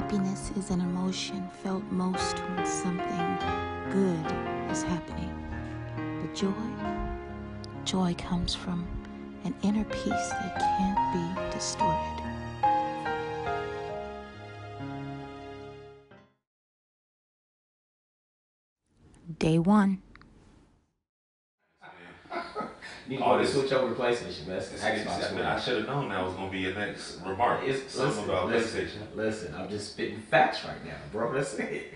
Happiness is an emotion felt most when something good is happening. But joy, joy comes from an inner peace that can't be distorted. Day one. You All need to this- switch over to PlayStation, man. That's the I, Xbox. I, I should have known that was gonna be your next remark. It's, Something listen, about listen, PlayStation. listen, I'm just spitting facts right now, bro. That's it.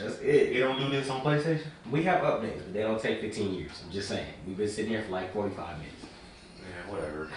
That's it. You don't do this on PlayStation? We have updates, but they don't take 15 years. I'm just saying. We've been sitting here for like 45 minutes. Yeah, whatever.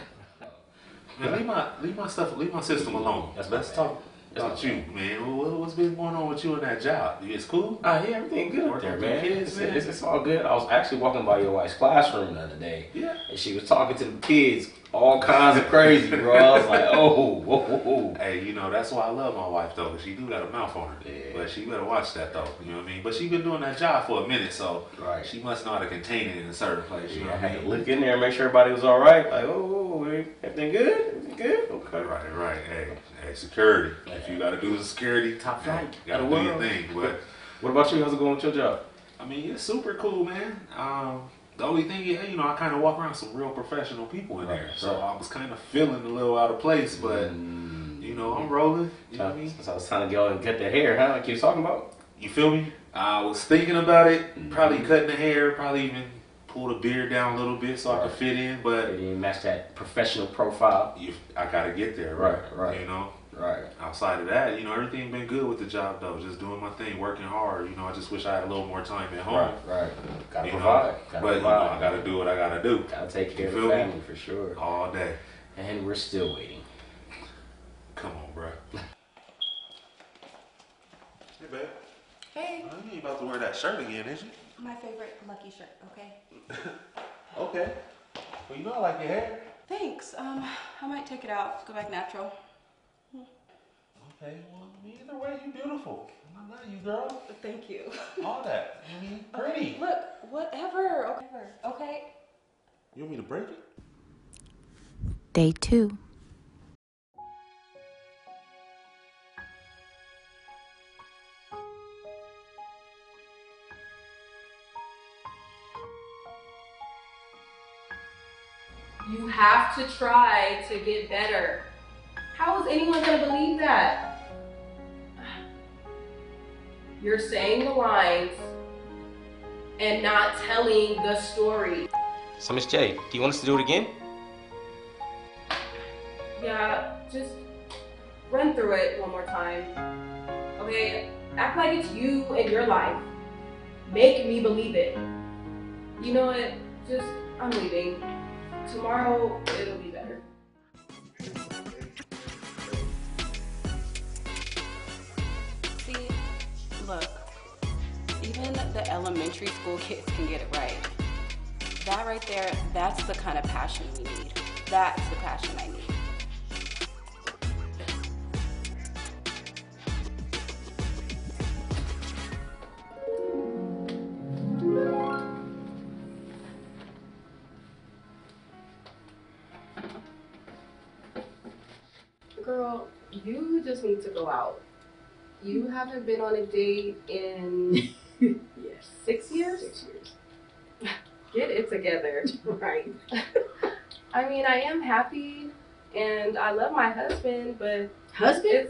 Man, leave my leave my stuff, leave my system alone. That's Let's talk about you, man. What, what's been going on with you in that job? You at school? Ah, yeah, everything good up there, man. kids, It's, man. it's, it's all good. I was actually walking by your wife's classroom the other day, Yeah. and she was talking to the kids, all kinds of crazy, bro. I was like, oh, whoa, whoa, whoa. Hey, you know that's why I love my wife though, 'cause she do got a mouth on her. Yeah. But she better watch that though. You know what I mean? But she been doing that job for a minute, so Right. she must know how to contain it in a certain place. You Yeah, know I I had to look in there and make sure everybody was all right. Like, oh, everything good? Everything good? Okay. Right, right. Hey, hey, security. If you got to do the security, Top hey, flight. Got to Gotta do your thing. But What about you? How's it going with your job? I mean, it's super cool, man. Um, the only thing, you know, I kind of walk around some real professional people in Right, there, so right. I was kind of feeling a little out of place. But Mm. you know, I'm rolling. You know what I mean? So I was trying to go and get the hair, huh? Like you was talking about? You feel me? I was thinking about it, Mhm. probably cutting the hair, probably even pull the beard down a little bit so I could fit in. But it Did you match that professional profile? you, I gotta get there, Right, right? right. You know. Right. Outside of that, you know, everything been good with the job though. Just doing my thing, working hard. You know, I just wish I had a little more time at home. Right, right. Gotta You know, provide. Gotta but you know, provide. I gotta do what I gotta do Gotta take care You of the feel me? family for sure. all day. And we're still waiting. Come on, bro. Hey, babe. Hey, You ain't about to wear that shirt again, is you? my favorite lucky shirt, okay? Okay. Well, you know I like your hair. Thanks. Um, I might take it out, go back natural. Okay. Well, either way, you beautiful. I love you, girl. Thank you. All that. I mean, pretty. Look, whatever, okay? Okay? You want me to break it? Day two. You have to try to get better. How is anyone gonna believe that? You're saying the lines and not telling the story. So Miss J, do you want us to do it again? Yeah, just run through it one more time. Okay, act like it's you and your life. Make me believe it. You know what? Just, I'm leaving. Tomorrow, it'll even the elementary school kids can get it right. That right there, that's the kind of passion we need. That's the passion I need. Girl, you just need to go out. You haven't been on a date in six years? Six years. Get it together. Right. I mean, I am happy and I love my husband, but Husband?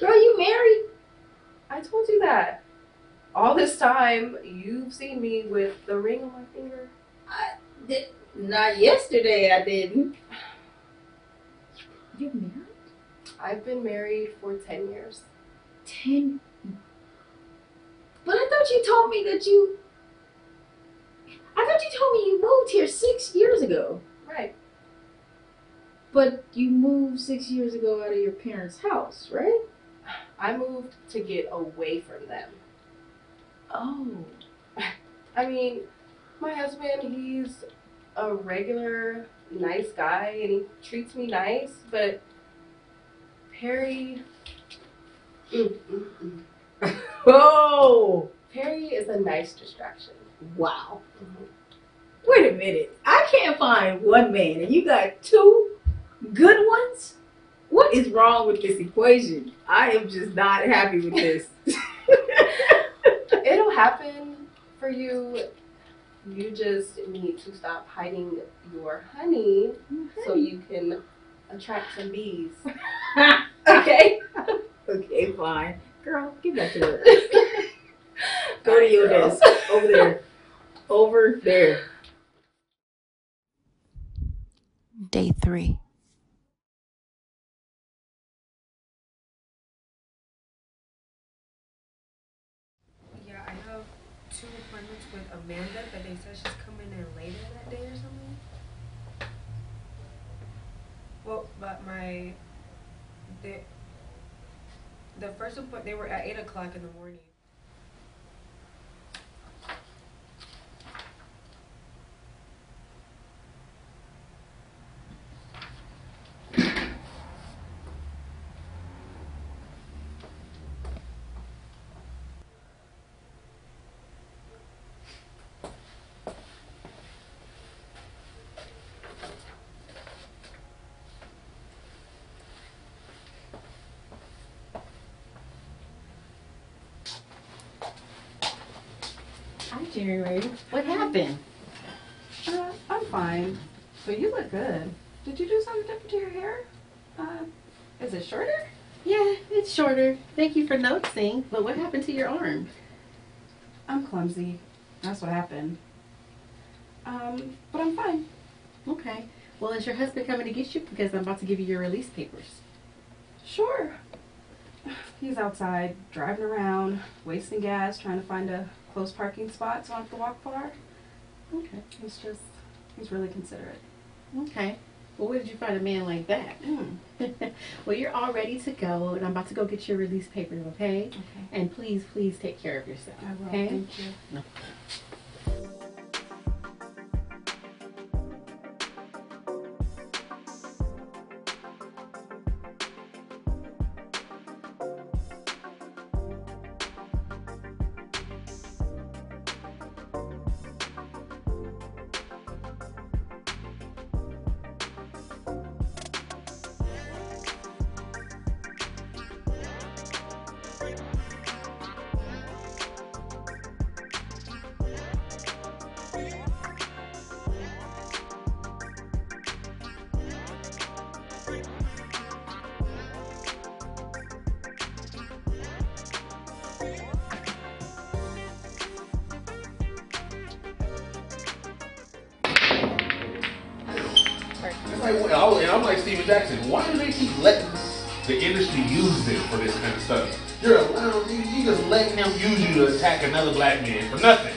Girl, you married? I told you that. All this time, you've seen me with the ring on my finger. I did not yesterday. I didn't. You married? I've been married for 10 years. Ten. But I thought you told me that you. I thought you told me you moved here six years ago. Right. But you moved six years ago out of your parents' house, right? I moved to get away from them. Oh. I mean, my husband, he's a regular nice guy and he treats me nice, but Perry. Mm, mm, mm. Oh. Perry is a nice distraction. Wow. Mm-hmm. Wait a minute. I can't find one man, and you got two good ones? What is wrong with this equation? I am just not happy with this. It'll happen for you. You just need to stop hiding your honey so you can attract some bees. Okay? okay, fine. Girl, get back to work. Go to your Girl. desk. Over there. Over there. Day three. Yeah, I have two appointments with Amanda, but they said she's coming in later that day or something. Well, but my the the first appointment they were at eight o'clock in the morning. What happened? Uh, I'm fine. But you look good. Did you do something different to your hair? Uh, is it shorter? Yeah, it's shorter. Thank you for noticing. But what happened to your arm? I'm clumsy. That's what happened. Um, but I'm fine. Okay. Well, is your husband coming to get you? Because I'm about to give you your release papers. Sure. He's outside driving around, wasting gas, trying to find a close parking spots I to walk far. Okay. He's just, he's really considerate. Okay. Well, where did you find a man like that? Mm. well, you're all ready to go, and I'm about to go get your release papers, okay? Okay. And please, please take care of yourself. I will. Okay? Thank you. It's like, and I'm like Steven Jackson. Why do they keep letting the industry use them for this kind of stuff? You're allowing, you, you just letting them use you to attack another black man for nothing.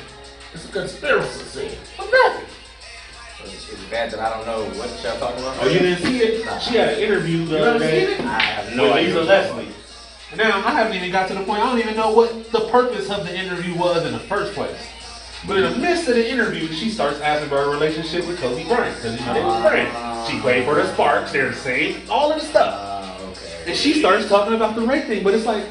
It's a conspiracy. Sir. For nothing. Is it bad that I don't know what y'all talking about? Oh, you didn't see it? She had an interview the You other day? I have no idea. Lisa Leslie. Now, I haven't even got to the point, I don't even know what the purpose of the interview was in the first place. But in the midst of the interview, she starts asking about her relationship with Kobe Bryant. Because you know, they was friends. She played for the Sparks, they're the same, all of the stuff. Ah, okay. And she starts talking about the rape thing, but it's like,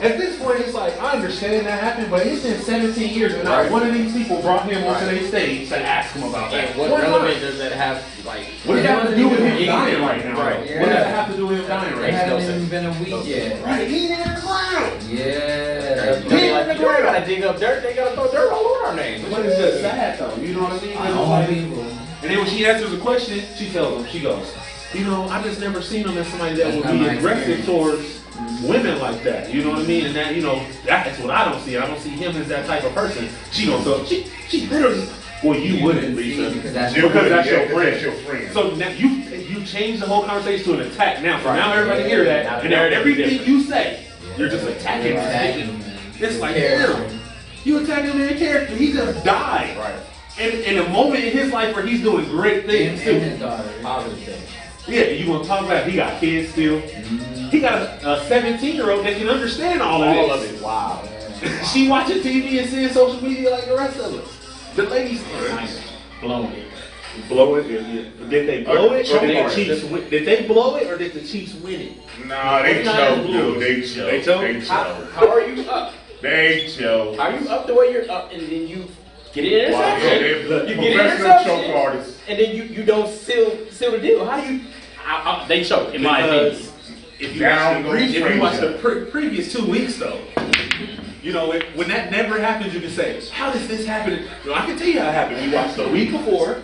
at this point, it's like, I understand that happened, but it's been 17 years, and not Right. one of these people brought him onto Right. their stage to ask him about that. And what One relevance time. does that have? Like, What does that have to do with him dying right now? Right. What does that have to do with him dying right now? hasn't even been a week yet. Right, he in the clown. Yeah. They like, you ain't gotta dig up dirt. They gotta throw dirt all over our names. But it's just sad though, you know what I mean? I don't like- people. And then when she answers a question, she tells him, she goes, you know, I just never seen him as somebody that would be aggressive experience." towards women like that. You know what I mean? And that, you know, that's what I don't see. I don't see him as that type of person. She goes, so she, she literally, well, you, You wouldn't, Lisa, because that's because your that's, friend. your friend. that's your friend. So now you you change the whole conversation to an attack now. So Right. now everybody Yeah, hear that, now and now everything you say, you're just attacking. Attacking It's like, damn, you attacking him in character. He just died. Right. In, in a moment in his life where he's doing great things and too. his daughter. Positive thing. Yeah, you gonna talk about he got kids still. Mm-hmm. He got a 17 year old that can understand all of All this. of it. Wow. She watching TV and seeing social media like the rest of us. The ladies Blown it. blow it. yeah, yeah. Did they blow Or it or did the Chiefs win? Did they blow it or did the Chiefs win it? Nah, they Nah, choked, dude. They choked. They choked? They How, choked. how are you up? They choked. Are you up the way you're up and then you get an Wow, interception? they're you get an professional choke interception artists. and then you, you don't seal seal the deal. How do you? I, I, they choke in my Because opinion. if you Down watch the, if you watch the pre- previous two weeks though, you know it, when that never happens, you can say, "How does this happen?" You know, I can tell you how it happened. You watched the week before,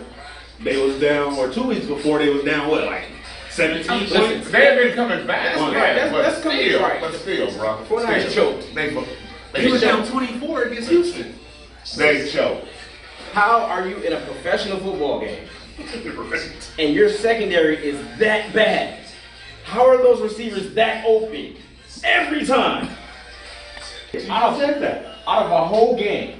they was down, or two weeks before, they was down what, like seventeen Listen, points. They've been coming back. That's yeah, right, that's- but that's coming still, right. But still, bro. Before they Still. choked. They, They they was down choked. twenty four against Houston. They choked. How are you in a professional football game and your secondary is that bad? How are those receivers that open every time? Out of, said that. out of a whole game,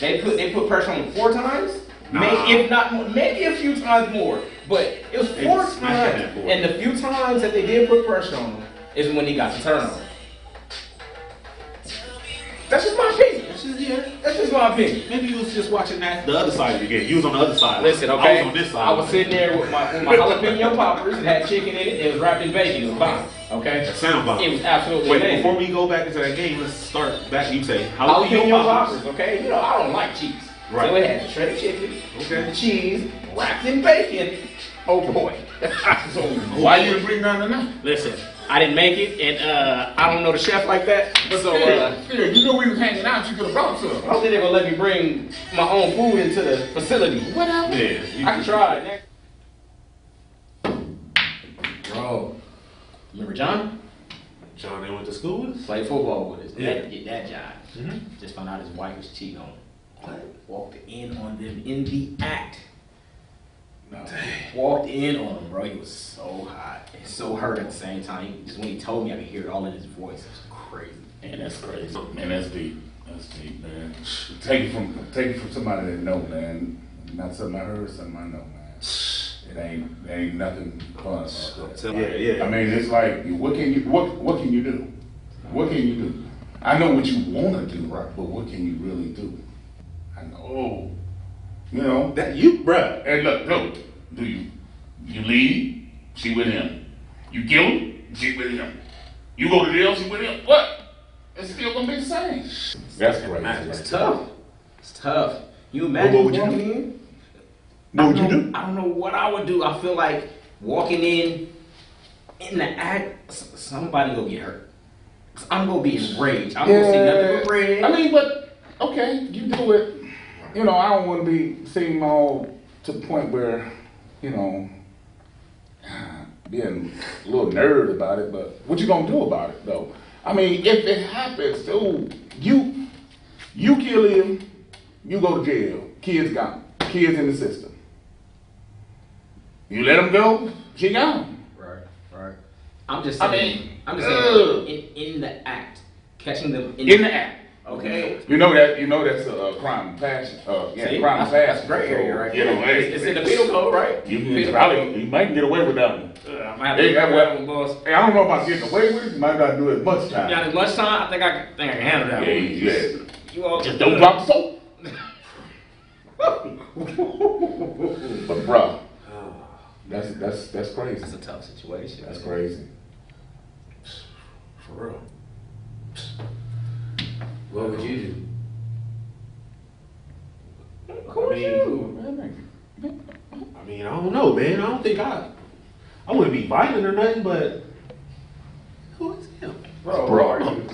they put they put pressure on them four times, Nah. maybe if not more, maybe a few times more, but it was four times. And the few times that they did put pressure on him is when he got the turnover. That's just my opinion. That's just, yeah. That's just my opinion. Maybe you was just watching that the other side of the game. You was on the other side. Listen, okay. I was on this side. I was sitting there with my, with my jalapeno poppers. It had chicken in it. It was wrapped in bacon. It was bomb. Okay. That sound bomb. It was absolutely Wait, amazing. before we go back into that game, let's start back. You say jalapeno jalapeno poppers. poppers. Okay. You know I don't like cheese. Right. So it had shredded chicken, Okay. the cheese wrapped in bacon. Oh boy. So why you didn't bring none of that? Listen, I didn't make it, and uh, I don't know the chef like that. But so still, uh, still, you know we was hanging out. You could have brought some. I don't think they're gonna let me bring my own food into the facility. Whatever. Yeah. you- I can try it next. Bro, remember John? John, they went to school with us. Played football with us. Yeah. Had to get that job. Mhm. Just found out his wife was cheating on him. Walked in on them in the act. Walked in on him, bro. He was so hot and so hurt at the same time. He, just when he told me, I could hear it all in his voice. It was crazy. Man, that's crazy. Man, that's deep. That's deep, man. Take it from take it from somebody that know, man. Not something I heard, something I know, man. It ain't it ain't nothing fun. about that. Yeah, yeah. I mean, it's like, what can you what what can you do? What can you do? I know what you want to do, right? But what can you really do? I know, you know. That you, bruh. And look, look, do you you leave? She with him. You kill him? She with him. You go to jail? She with him. What? It's still gonna be the same. That's crazy. It's tough. It's tough. You imagine what would you do? in? What would I you don't- I don't know what I would do. I feel like walking in, in the act, somebody gonna get hurt. I'm gonna be enraged. I'm gonna see nothing but red. I mean, but okay, you do it. You know, I don't want to be seem all to the point where, you know, being a little nerd about it. But what you gonna do about it, though? I mean, if it happens, dude, you you kill him, you go to jail. Kids gone. Kids in the system. You let him go, she gone. Right, right. I'm just I saying. mean, I'm just saying. In, in the act, catching them in, In the act. Okay. You know that you know that's a, uh crime of passion. Uh, yeah, See? crime of That's- passion. that's gray area right You know, there. hey, It's in the penal code, right? You can probably you might get away with that one. Uh, I'm gonna have Hey, to that grab way- one, boss. Hey, I don't know about getting away with it. You might gotta do it much time. Not as much time. I think I can, think I can handle that. Yeah, one. yeah. You all Just don't drop the soap. But bruh, that's that's that's crazy. That's a tough situation. That's crazy. For real. What would you do? I mean, I mean, I don't know, man. I don't think I, I wouldn't be violent or nothing, but who is him? Bro, Bro, are you?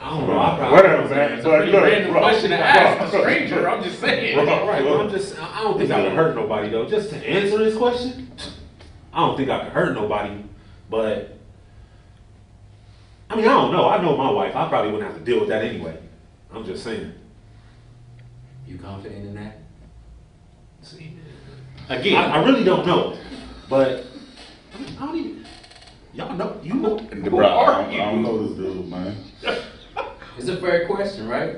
I don't know. I probably, Whatever, man. It's a But pretty look, random bro, question to bro, ask a stranger. I'm just saying. Bro. Right, but I'm just, I I don't think I would hurt nobody though. Just to answer this question, I don't think I could hurt nobody, but I mean, I don't know. I know my wife. I probably wouldn't have to deal with that anyway. I'm just saying. You confident in that? See, Again, I, I really don't know, but I, mean, I don't even. Y'all know, you know. Who Bro, are don't, you? I don't know this dude, man. It's a fair question, right?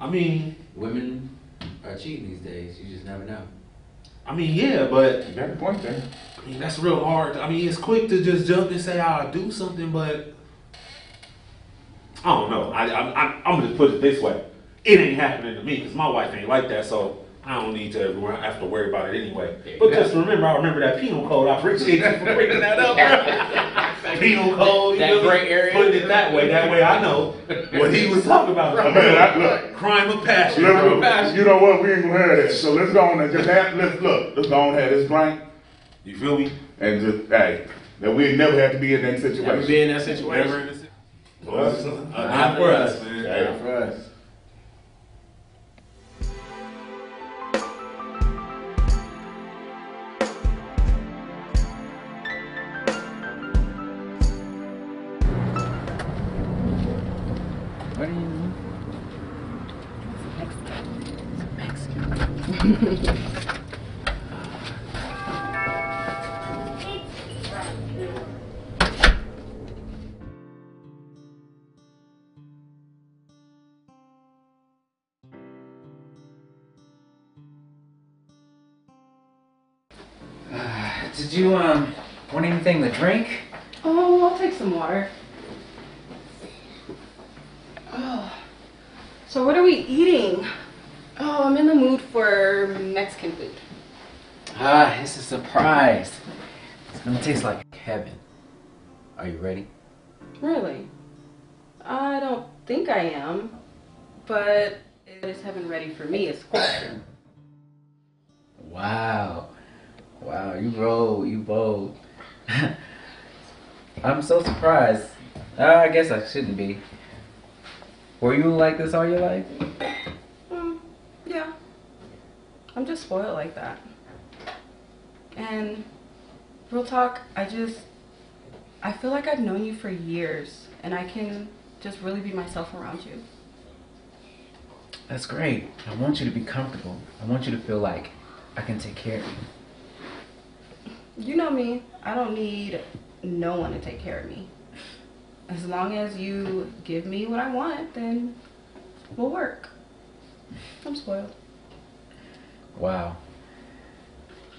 I mean, Women are cheating these days. You just never know. I mean, yeah, but You got a point there. I mean, that's real hard. I mean, it's quick to just jump and say I'll do something, but I don't know. I, I, I, I'm gonna just put it this way: it ain't happening to me because my wife ain't like that, so I don't need to ever have to worry about it anyway. But just remember, I remember that penal code. I appreciate you for bringing that up. penal code, you That know, gray area. Putting it that way, that way I know what he was talking about. I mean, I- look. crime of passion. Look, bro. look, you know what? We ain't gonna have that. So let's go on and just have let's look. Let's go on and have this drink. You feel me? and just hey, that we never have to be in that situation. Never be in that situation. Never in this. Not for us, Not for us. Surprised. Uh, I guess I shouldn't be. Were you like this all your life? Mm, yeah. I'm just spoiled like that. And real talk, I just I feel like I've known you for years and I can just really be myself around you. That's great. I want you to be comfortable. I want you to feel like I can take care of you. You know me. I don't need no one to take care of me. As long as you give me what I want, then we'll work. I'm spoiled. Wow.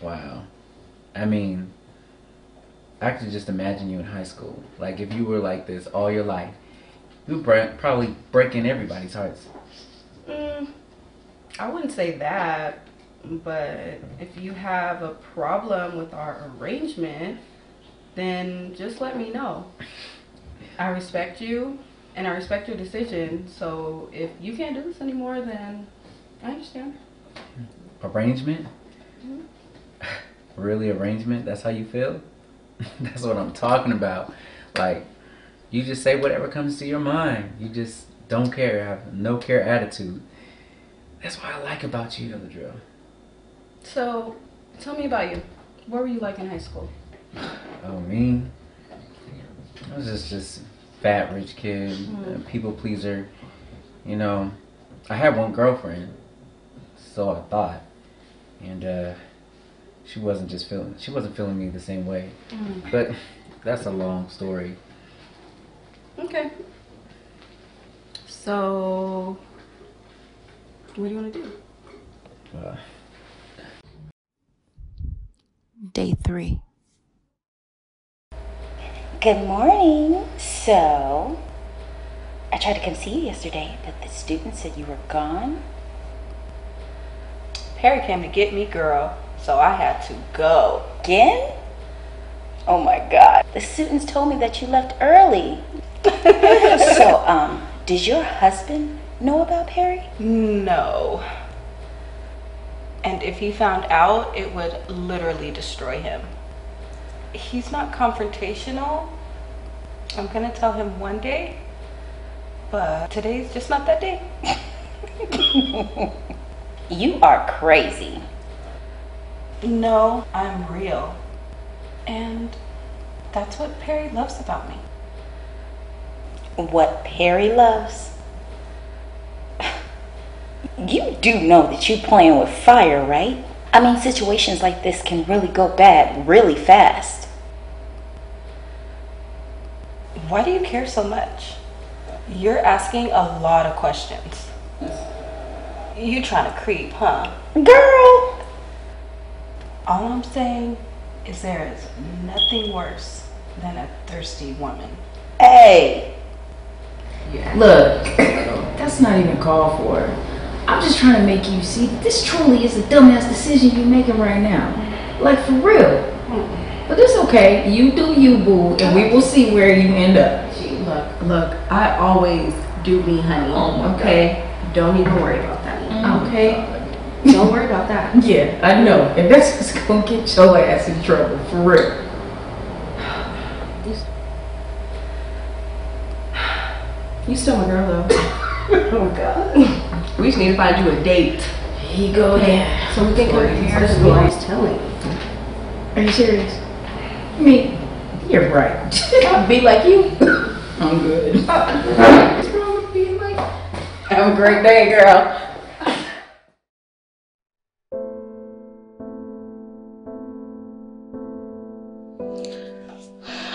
Wow. I mean, I could just imagine you in high school. Like, if you were like this all your life, you'd bre- probably breaking everybody's hearts. Mm, I wouldn't say that, but if you have a problem with our arrangement, then just let me know. I respect you and I respect your decision. So if you can't do this anymore, then I understand. Arrangement? Mhm. Really, arrangement? That's how you feel? That's what I'm talking about. Like, you just say whatever comes to your mind. You just don't care, have no care attitude. That's what I like about you, you know the drill. So tell me about you. What were you like in high school? Oh, me? I was just this fat rich kid, a people pleaser. You know, I had one girlfriend, so I thought, and uh, she wasn't just feeling. She wasn't feeling me the same way. Mm. But that's a long story. Okay. So what do you want to do? Uh, Day three. Good morning. So, I tried to come see you yesterday, but the student said you were gone. Perry came to get me, girl, so I had to go. Again? Oh my God. The students told me that you left early. so, um, did your husband know about Perry? No. And if he found out, it would literally destroy him. He's not confrontational. I'm gonna tell him one day, but today's just not that day. You are crazy. No, I'm real. And that's what Perry loves about me. What Perry loves? You do know that you're playing with fire, right? I mean, situations like this can really go bad really fast. Why do you care so much? You're asking a lot of questions. You trying to creep, huh? Girl! All I'm saying is there is nothing worse than a thirsty woman. Hey! Look, that's not even called for. I'm just trying to make you see this truly is a dumbass decision you're making right now. Like for real. But it's okay. You do you, boo, and we will see where you end up. Look, look, I always do me, honey. Oh my okay. God. Don't even worry about that. Mm. Okay. Don't worry about that. yeah, I know. And that's what's gonna get your ass in trouble, for real. You still my girl though. oh god. We just need to find you a date. He go yeah. there. So we can go here. That's telling. Are you serious? Me? You're right. Be like you. I'm good. What's wrong with being like? Have a great day, girl.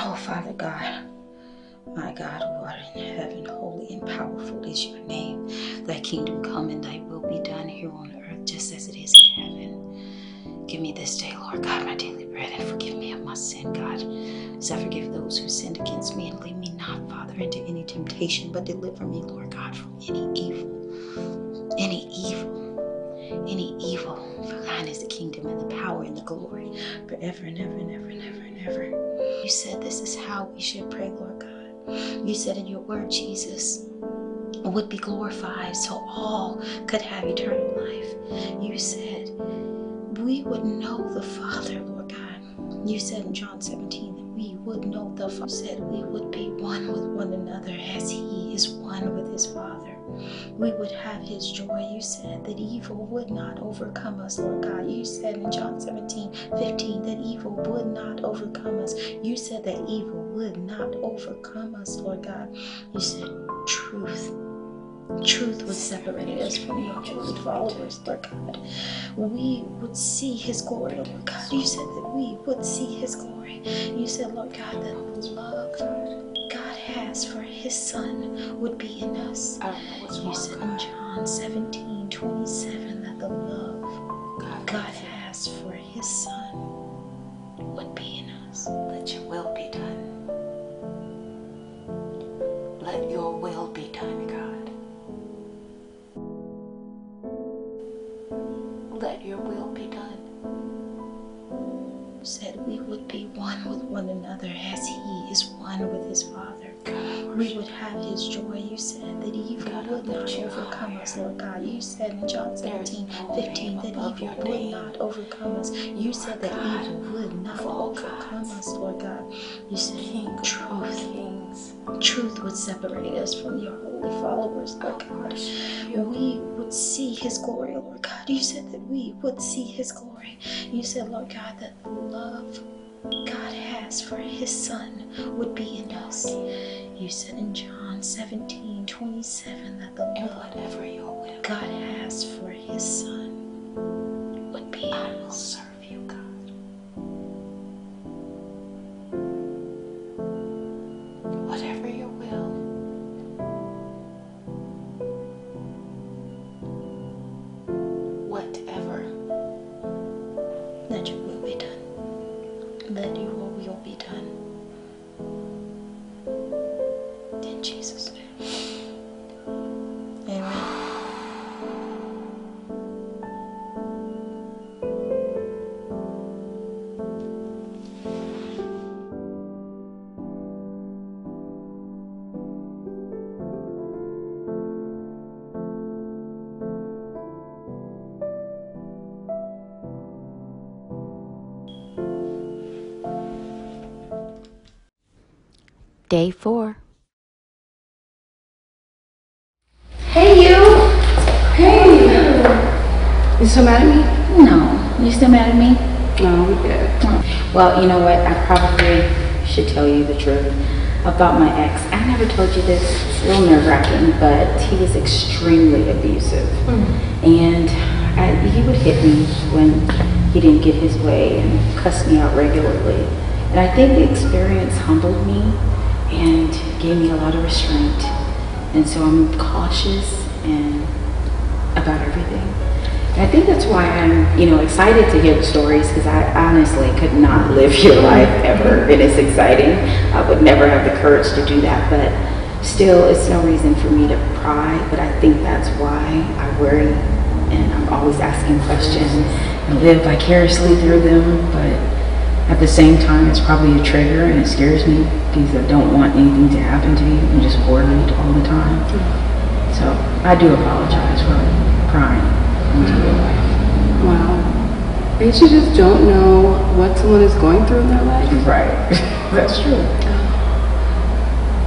Oh, Father God, my God who art in heaven, holy and powerful is your name. Thy kingdom come and thy will be done here on earth just as it is in heaven. Give me this day, Lord God, my daily my sin, God, as I forgive those who sinned against me, and lead me not, Father, into any temptation, but deliver me, Lord God, from any evil, any evil, any evil. For thine is the kingdom and the power and the glory forever and ever and ever and ever and ever. You said this is how we should pray, Lord God. You said in your word, Jesus would be glorified so all could have eternal life. You said we would know the Father. You said in John 17 that we would know the Father. You said we would be one with one another as He is one with His Father. We would have His joy. You said that evil would not overcome us, Lord God. You said in John 17 15 that evil would not overcome us. You said that evil would not overcome us, Lord God. You said truth. Truth would separate us from your holy followers, Lord God. We would see His glory, Lord God. You said that we would see His glory. You said, Lord God, that the love God has for His Son would be in us. You said in John 17 27 that the love God has for His Son would be in us. Let your will be done. Your will be done. You said we would be one with one another as He is one with His Father. We would have His joy. You said that evil would not overcome us, Lord God. You said in John 17 15 that evil would not overcome us. You said that evil would not overcome us, Lord God. You said truth. Truth would separate us from your holy followers, Lord God. We would see His glory, Lord God. You said that we would see His glory. You said, Lord God, that the love God has for His Son would be in us. You said in John 17 27 that the love whatever God has for His Son Day four. Hey you. Hey. You still mad at me? No. You still mad at me? No, we good. Oh. Well, you know what? I probably should tell you the truth about my ex. I never told you this. It's a little nerve wracking, but he was extremely abusive. Hmm. And I, he would hit me when he didn't get his way and cuss me out regularly. And I think the experience humbled me and gave me a lot of restraint. And so I'm cautious and about everything. I think that's why I'm, you know, excited to hear the stories because I honestly could not live your life ever. It is exciting. I would never have the courage to do that, but still, it's no reason for me to pry. But I think that's why I worry and I'm always asking questions and live vicariously through them. But at the same time, it's probably a trigger and it scares me because I don't want anything to happen to you. I'm just worried all the time. So I do apologize for prying into your life. Wow. I guess you just don't know what someone is going through in their life. Right. That's true.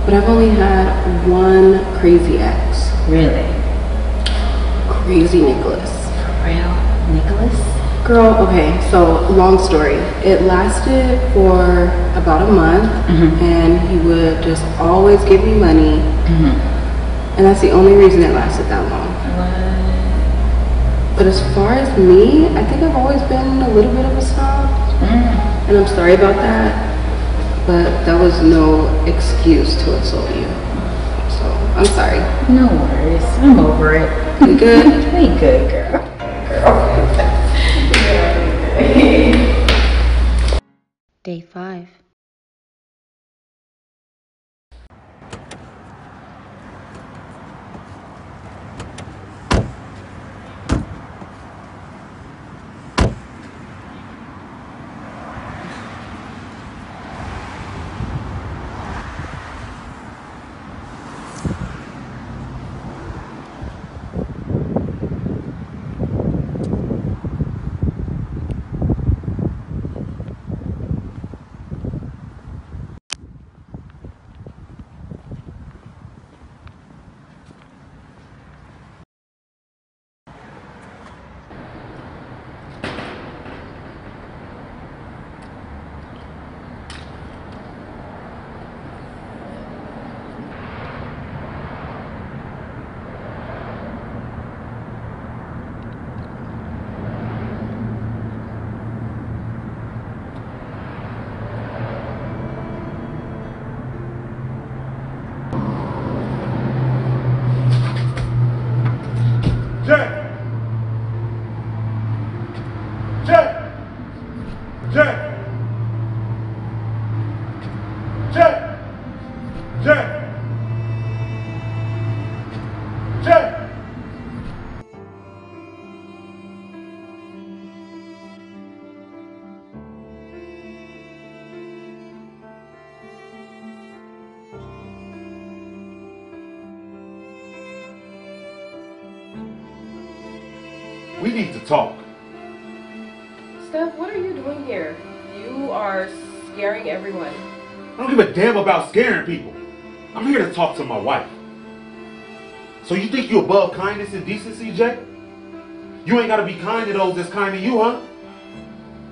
but I've only had one crazy ex. Really? Crazy Nicholas. Real? Nicholas? Girl, okay, so long story. It lasted for about a month, mm-hmm. and he would just always give me money, mm-hmm. and that's the only reason it lasted that long. But as far as me, I think I've always been a little bit of a snob, mm. and I'm sorry about that, but that was no excuse to insult you. So I'm sorry. No worries. I'm over it. You good? we good, girl. Day 5 We need to talk. Steph, what are you doing here? You are scaring everyone. I don't give a damn about scaring people. I'm here to talk to my wife. So you think you're above kindness and decency, Jay? You ain't gotta be kind to those that's kind to you, huh?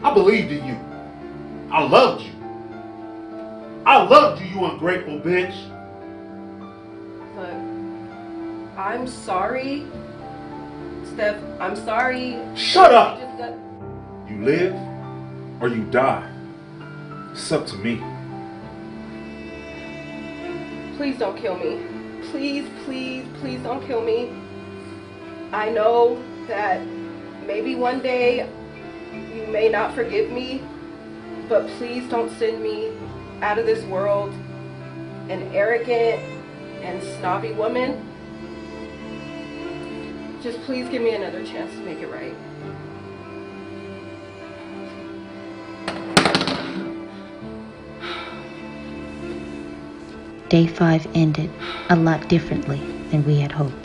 I believed in you. I loved you. I loved you, you ungrateful bitch. Look, I'm sorry. Steph, I'm sorry. Shut up! Got- You live or you die. It's up to me. Please don't kill me. Please, please, please don't kill me. I know that maybe one day you may not forgive me, but please don't send me out of this world an arrogant and snobby woman. Just please give me another chance to make it right. Day five ended a lot differently than we had hoped.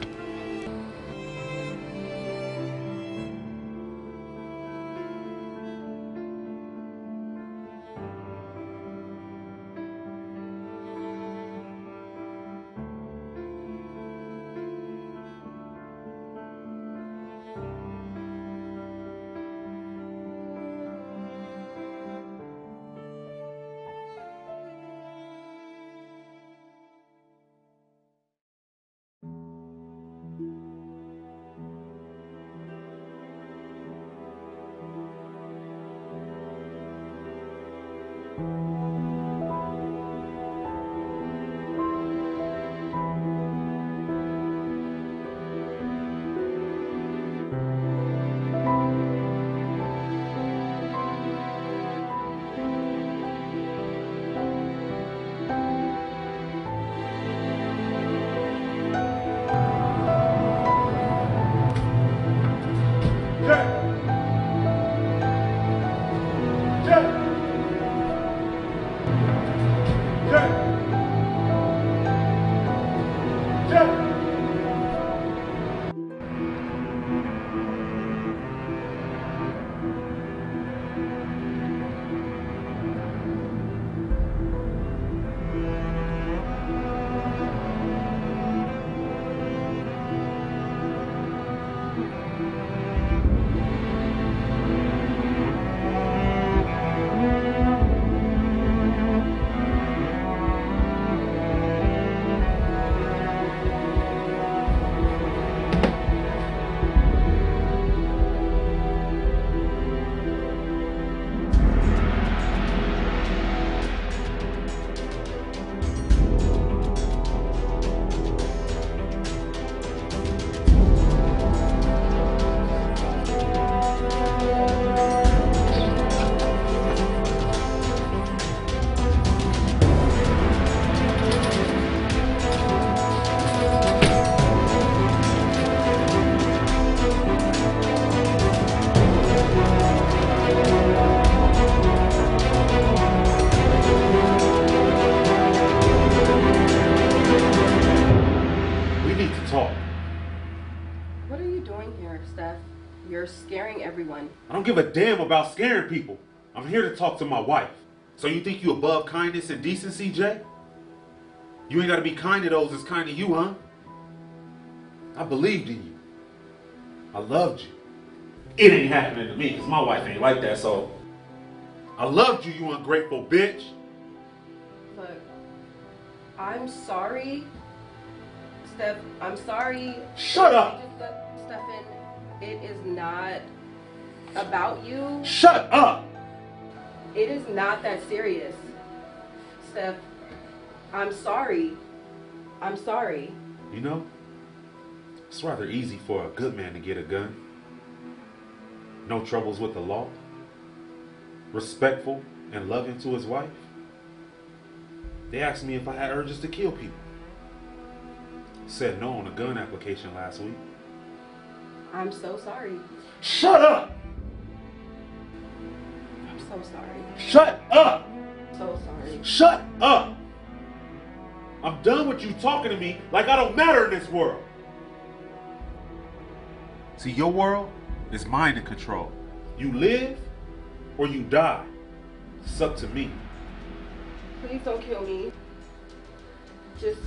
Scaring people. I'm here to talk to my wife. So you think you above kindness and decency, Jay? You ain't gotta be kind to those that's kind to you, huh? I believed in you. I loved you. It ain't happening to me, because my wife ain't like that, so. I loved you, you ungrateful bitch. Look, I'm sorry. Steph, I'm sorry. Shut up! Stefan, it is not about you. Shut up! It is not that serious. Steph, I'm sorry. I'm sorry. You know, it's rather easy for a good man to get a gun. No troubles with the law. Respectful and loving to his wife. They asked me if I had urges to kill people. Said no on a gun application last week. I'm so sorry. Shut up! So sorry. Shut up! So sorry. Shut up! I'm done with you talking to me like I don't matter in this world. See, your world is mind and control. You live or you die. It's up to me. Please don't kill me. Just,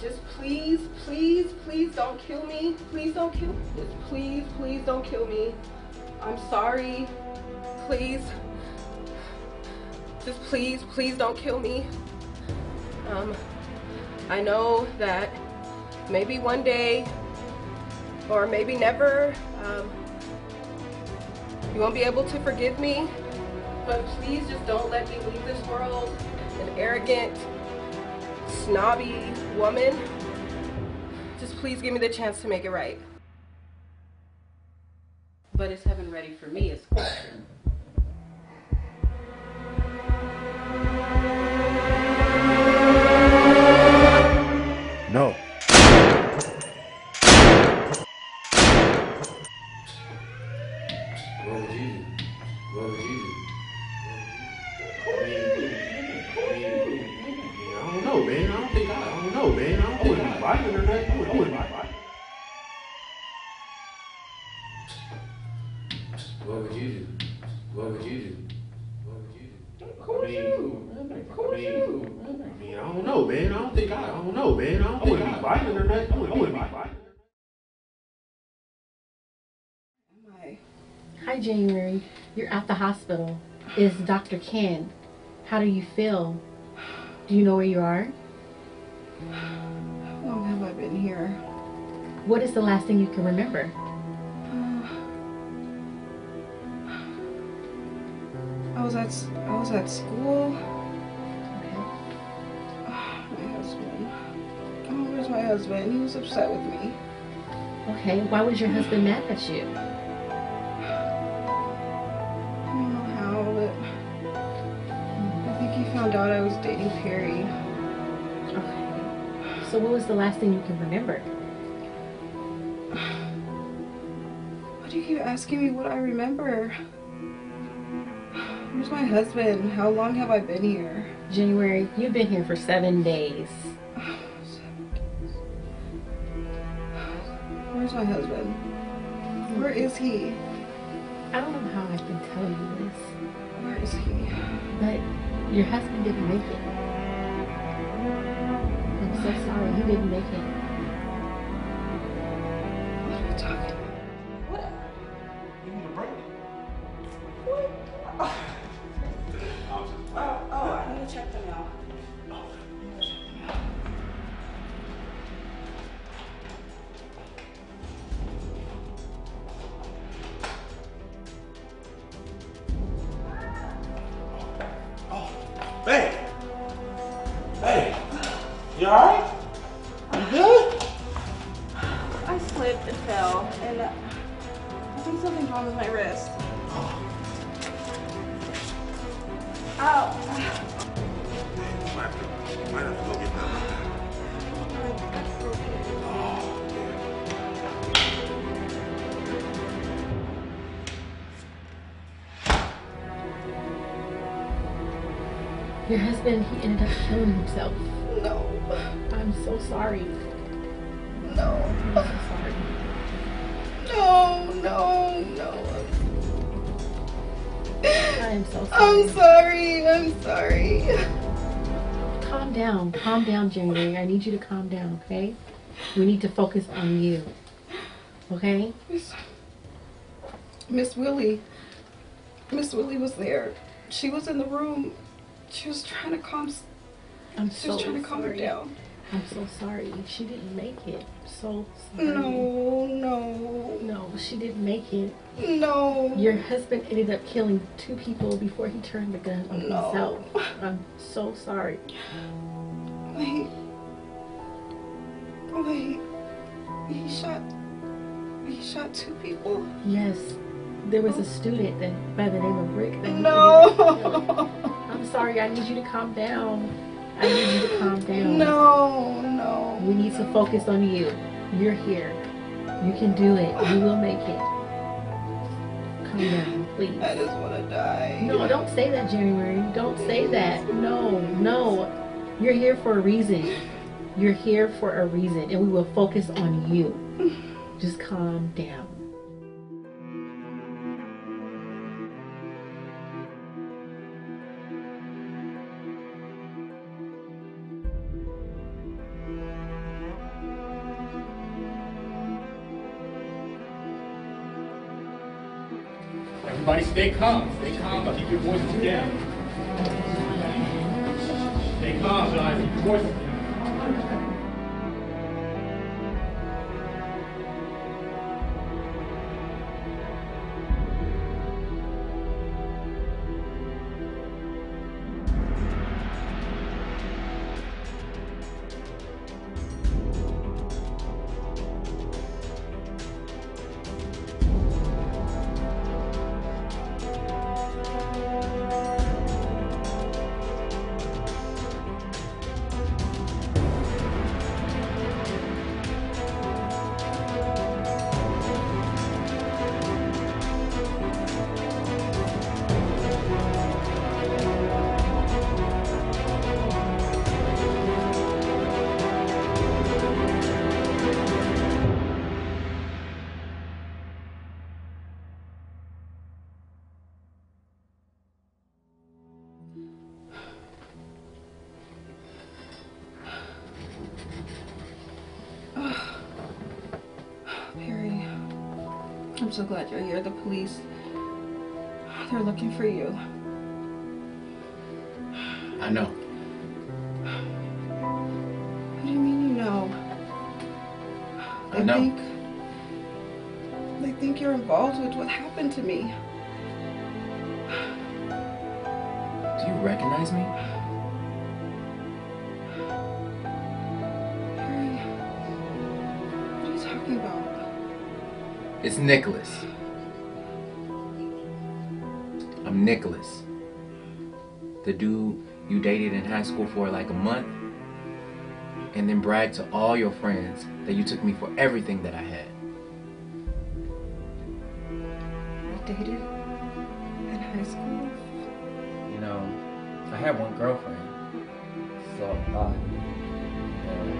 just please, please, please don't kill me. Please don't kill. Just please, please don't kill me. I'm sorry. Please. Just please, please don't kill me. Um, I know that maybe one day, or maybe never, um, you won't be able to forgive me. But please just don't let me leave this world an arrogant, snobby woman. Just please give me the chance to make it right. But is heaven ready for me is question. I, I don't know, man. I don't think I violent or nothing. I wouldn't be violent. What would you do? What would you do? What would you do? I mean, I mean, I mean, I don't know, man. I don't think I, I don't know, man. I don't think I violent or nothing. I wouldn't be violent. Hi, January. You're at the hospital. Is Dr. Ken? How do you feel? Do you know where you are? How long have I been here? What is the last thing you can remember? Uh, I was at I was at school. Okay. My husband. Oh, where's my husband? He was upset with me. Okay, why was your husband mad at you? I don't know how, but I think he found out I was dating Perry. So what was the last thing you can remember? Why do you keep asking me what I remember? Where's my husband? How long have I been here? January, you've been here for seven days. Where's my husband? Where is he? I don't know how I can tell you this, Where is he? but your husband didn't make it. So sorry, he didn't make it. then he ended up killing himself. No. I'm so sorry. No. I'm so sorry. No, no, no. I am so sorry. I'm sorry. I'm sorry. Calm down. Calm down, January. I need you to calm down, okay? We need to focus on you. Okay? Miss Willie. Miss Willie was there. She was in the room she was trying to calm. I'm She was trying to calm her down. I'm so sorry. She didn't make it. So sorry. No, no. No, she didn't make it. No. Your husband ended up killing two people before he turned the gun on No. himself. I'm so sorry. Wait. Wait. He shot. He shot two people. Yes. There was a oh. student that by the name of Rick No. ended up killing. I'm sorry, I need you to calm down. I need you to calm down. No, no. We need to focus on you. You're here. You can do it. You will make it. Calm down, please. I just want to die. No, don't say that, January. Don't say that. No, no. You're here for a reason. You're here for a reason, and we will focus on you. Just calm down. Everybody come. They come, calm. Keep your voices down. Stay calm, guys. Keep your voices down. I'm so glad you're here. The police, they're looking for you. I know. What do you mean you know? I know. think they think you're involved with what happened to me. It's Nicholas. I'm Nicholas. The dude you dated in high school for like a month and then bragged to all your friends that you took me for everything that I had. I dated in high school. You know, I had one girlfriend, so I thought. Uh,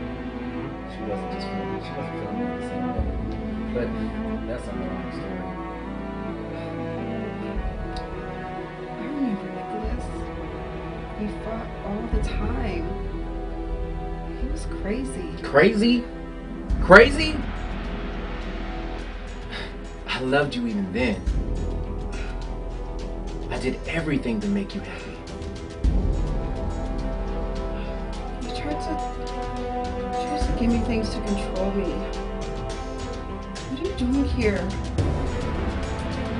she wasn't just feeling me, she wasn't feeling me the same way. But that's a long story. I remember Nicholas. We fought all the time. He was crazy. Crazy? Crazy? I loved you even then. I did everything to make you happy. You tried to he tries to give me things to control me. What are you doing here?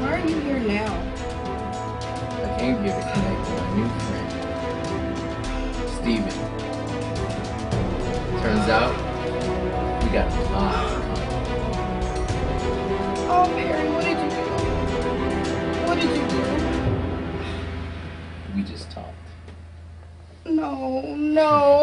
Why are you here now? I came here to connect with my new friend, Steven. Turns out, we got a lot. Oh, Perry, what did you do? What did you do? We just talked. No, no!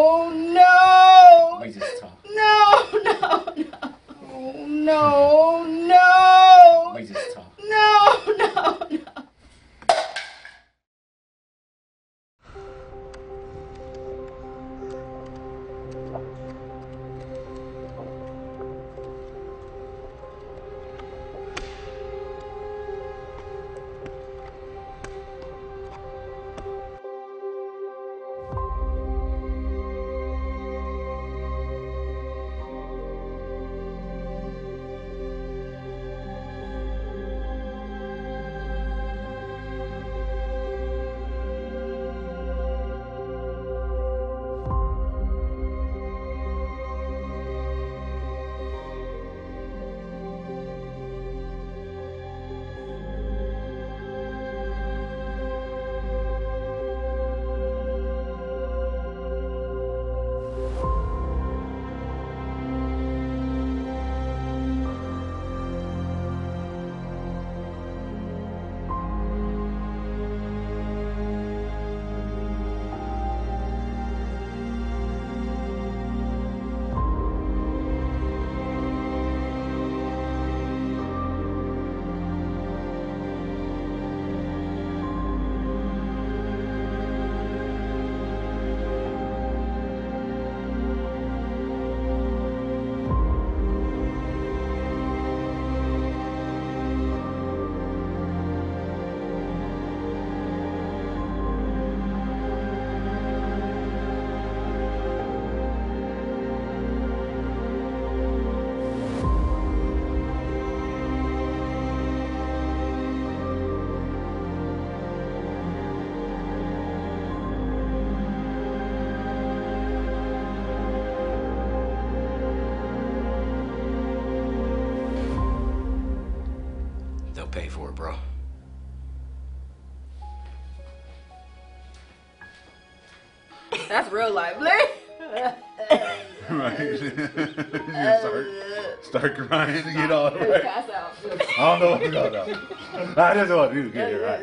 Pay for it, bro. That's real life. Like, right. you start, start crying to get all the way. Pass out. I don't know what's going on. I just want you to get it right.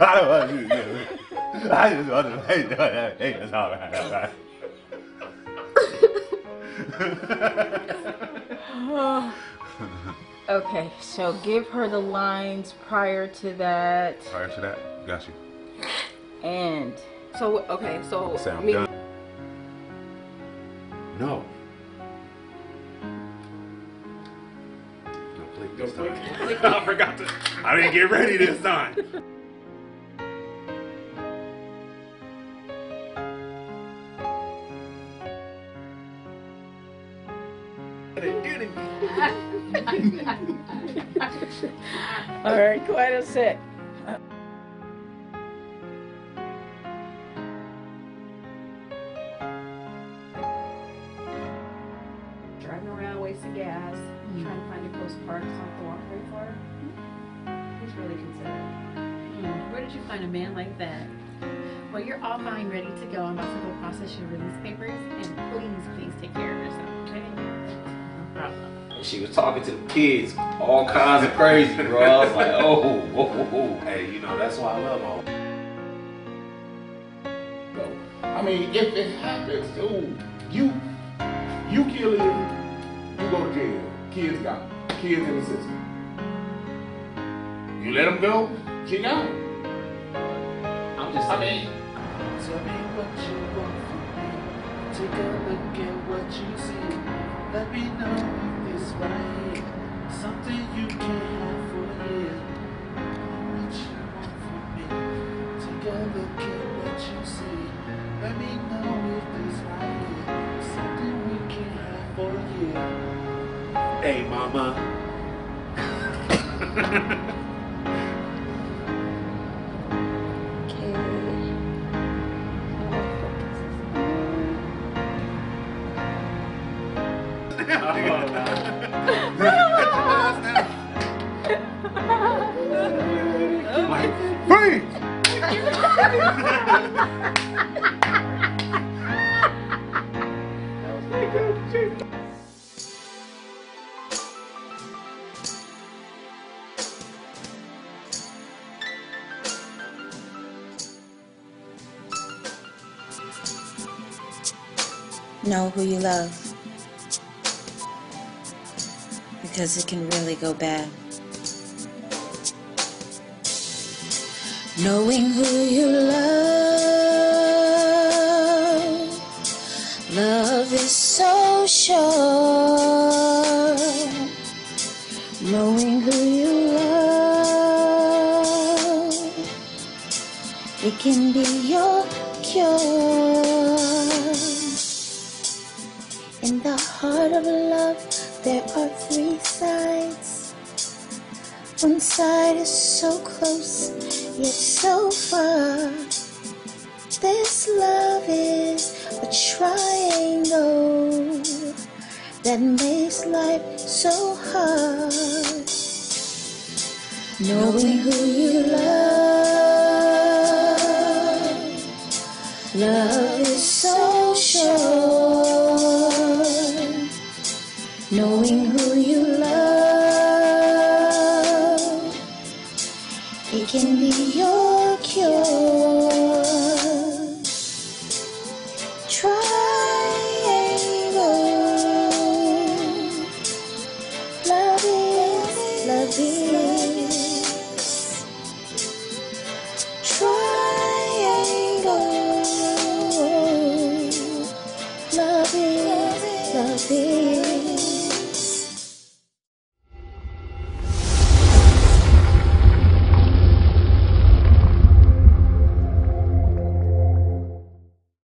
I don't want you to get it right. I just want to make sure that thing is all right. All right. Okay, so give her the lines prior to that. Prior to that, got you. And so okay, so Say I'm me- done. No. No, click this Don't time. I forgot to. I didn't get ready this time. All right, quiet a sec. Driving around, wasting gas, trying to find a close park so I have to walk very far. He's really considerate. Hmm, Where did you find a man like that? Well, you're all fine, ready to go. I'm about to go process your release papers, and please, please take care of yourself, she was talking to the kids, all kinds of crazy, bro. I was like, oh, whoa, whoa, whoa. Hey, you know that's why I love all. No. I mean, if it happens, dude, you you kill him, you go to jail. Kids gone. Kids in the system. You let him go, she gone. I'm just I mean, Tell me what you want from me. Take a look at what you see. Let me know right. Something you can have for. What you want me. Look at what you see. Let me know if it's right. Something we can have for you. Hey, mama. who you love. Because it can really go bad. Knowing who you so close, yet so far. This love is a triangle that makes life so hard. Knowing who you love, love is